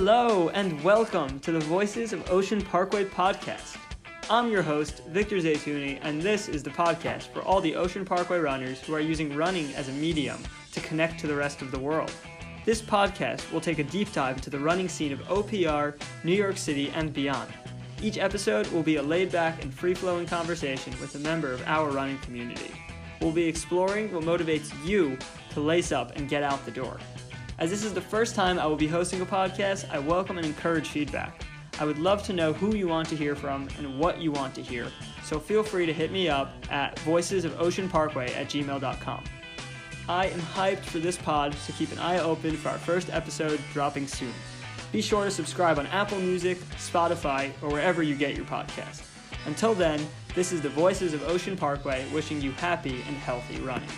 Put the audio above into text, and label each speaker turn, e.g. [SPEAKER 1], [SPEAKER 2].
[SPEAKER 1] Hello and welcome to the Voices of Ocean Parkway podcast. I'm your host, Victor Zaytuni, and this is the podcast for all the Ocean Parkway runners who are using running as a medium to connect to the rest of the world. This podcast will take a deep dive into the running scene of OPR, New York City, and beyond. Each episode will be a laid back and free flowing conversation with a member of our running community. We'll be exploring what motivates you to lace up and get out the door. As this is the first time I will be hosting a podcast, I welcome and encourage feedback. I would love to know who you want to hear from and what you want to hear, so feel free to hit me up at voicesofoceanparkway at gmail.com. I am hyped for this pod, so keep an eye open for our first episode dropping soon. Be sure to subscribe on Apple Music, Spotify, or wherever you get your podcast. Until then, this is the Voices of Ocean Parkway wishing you happy and healthy running.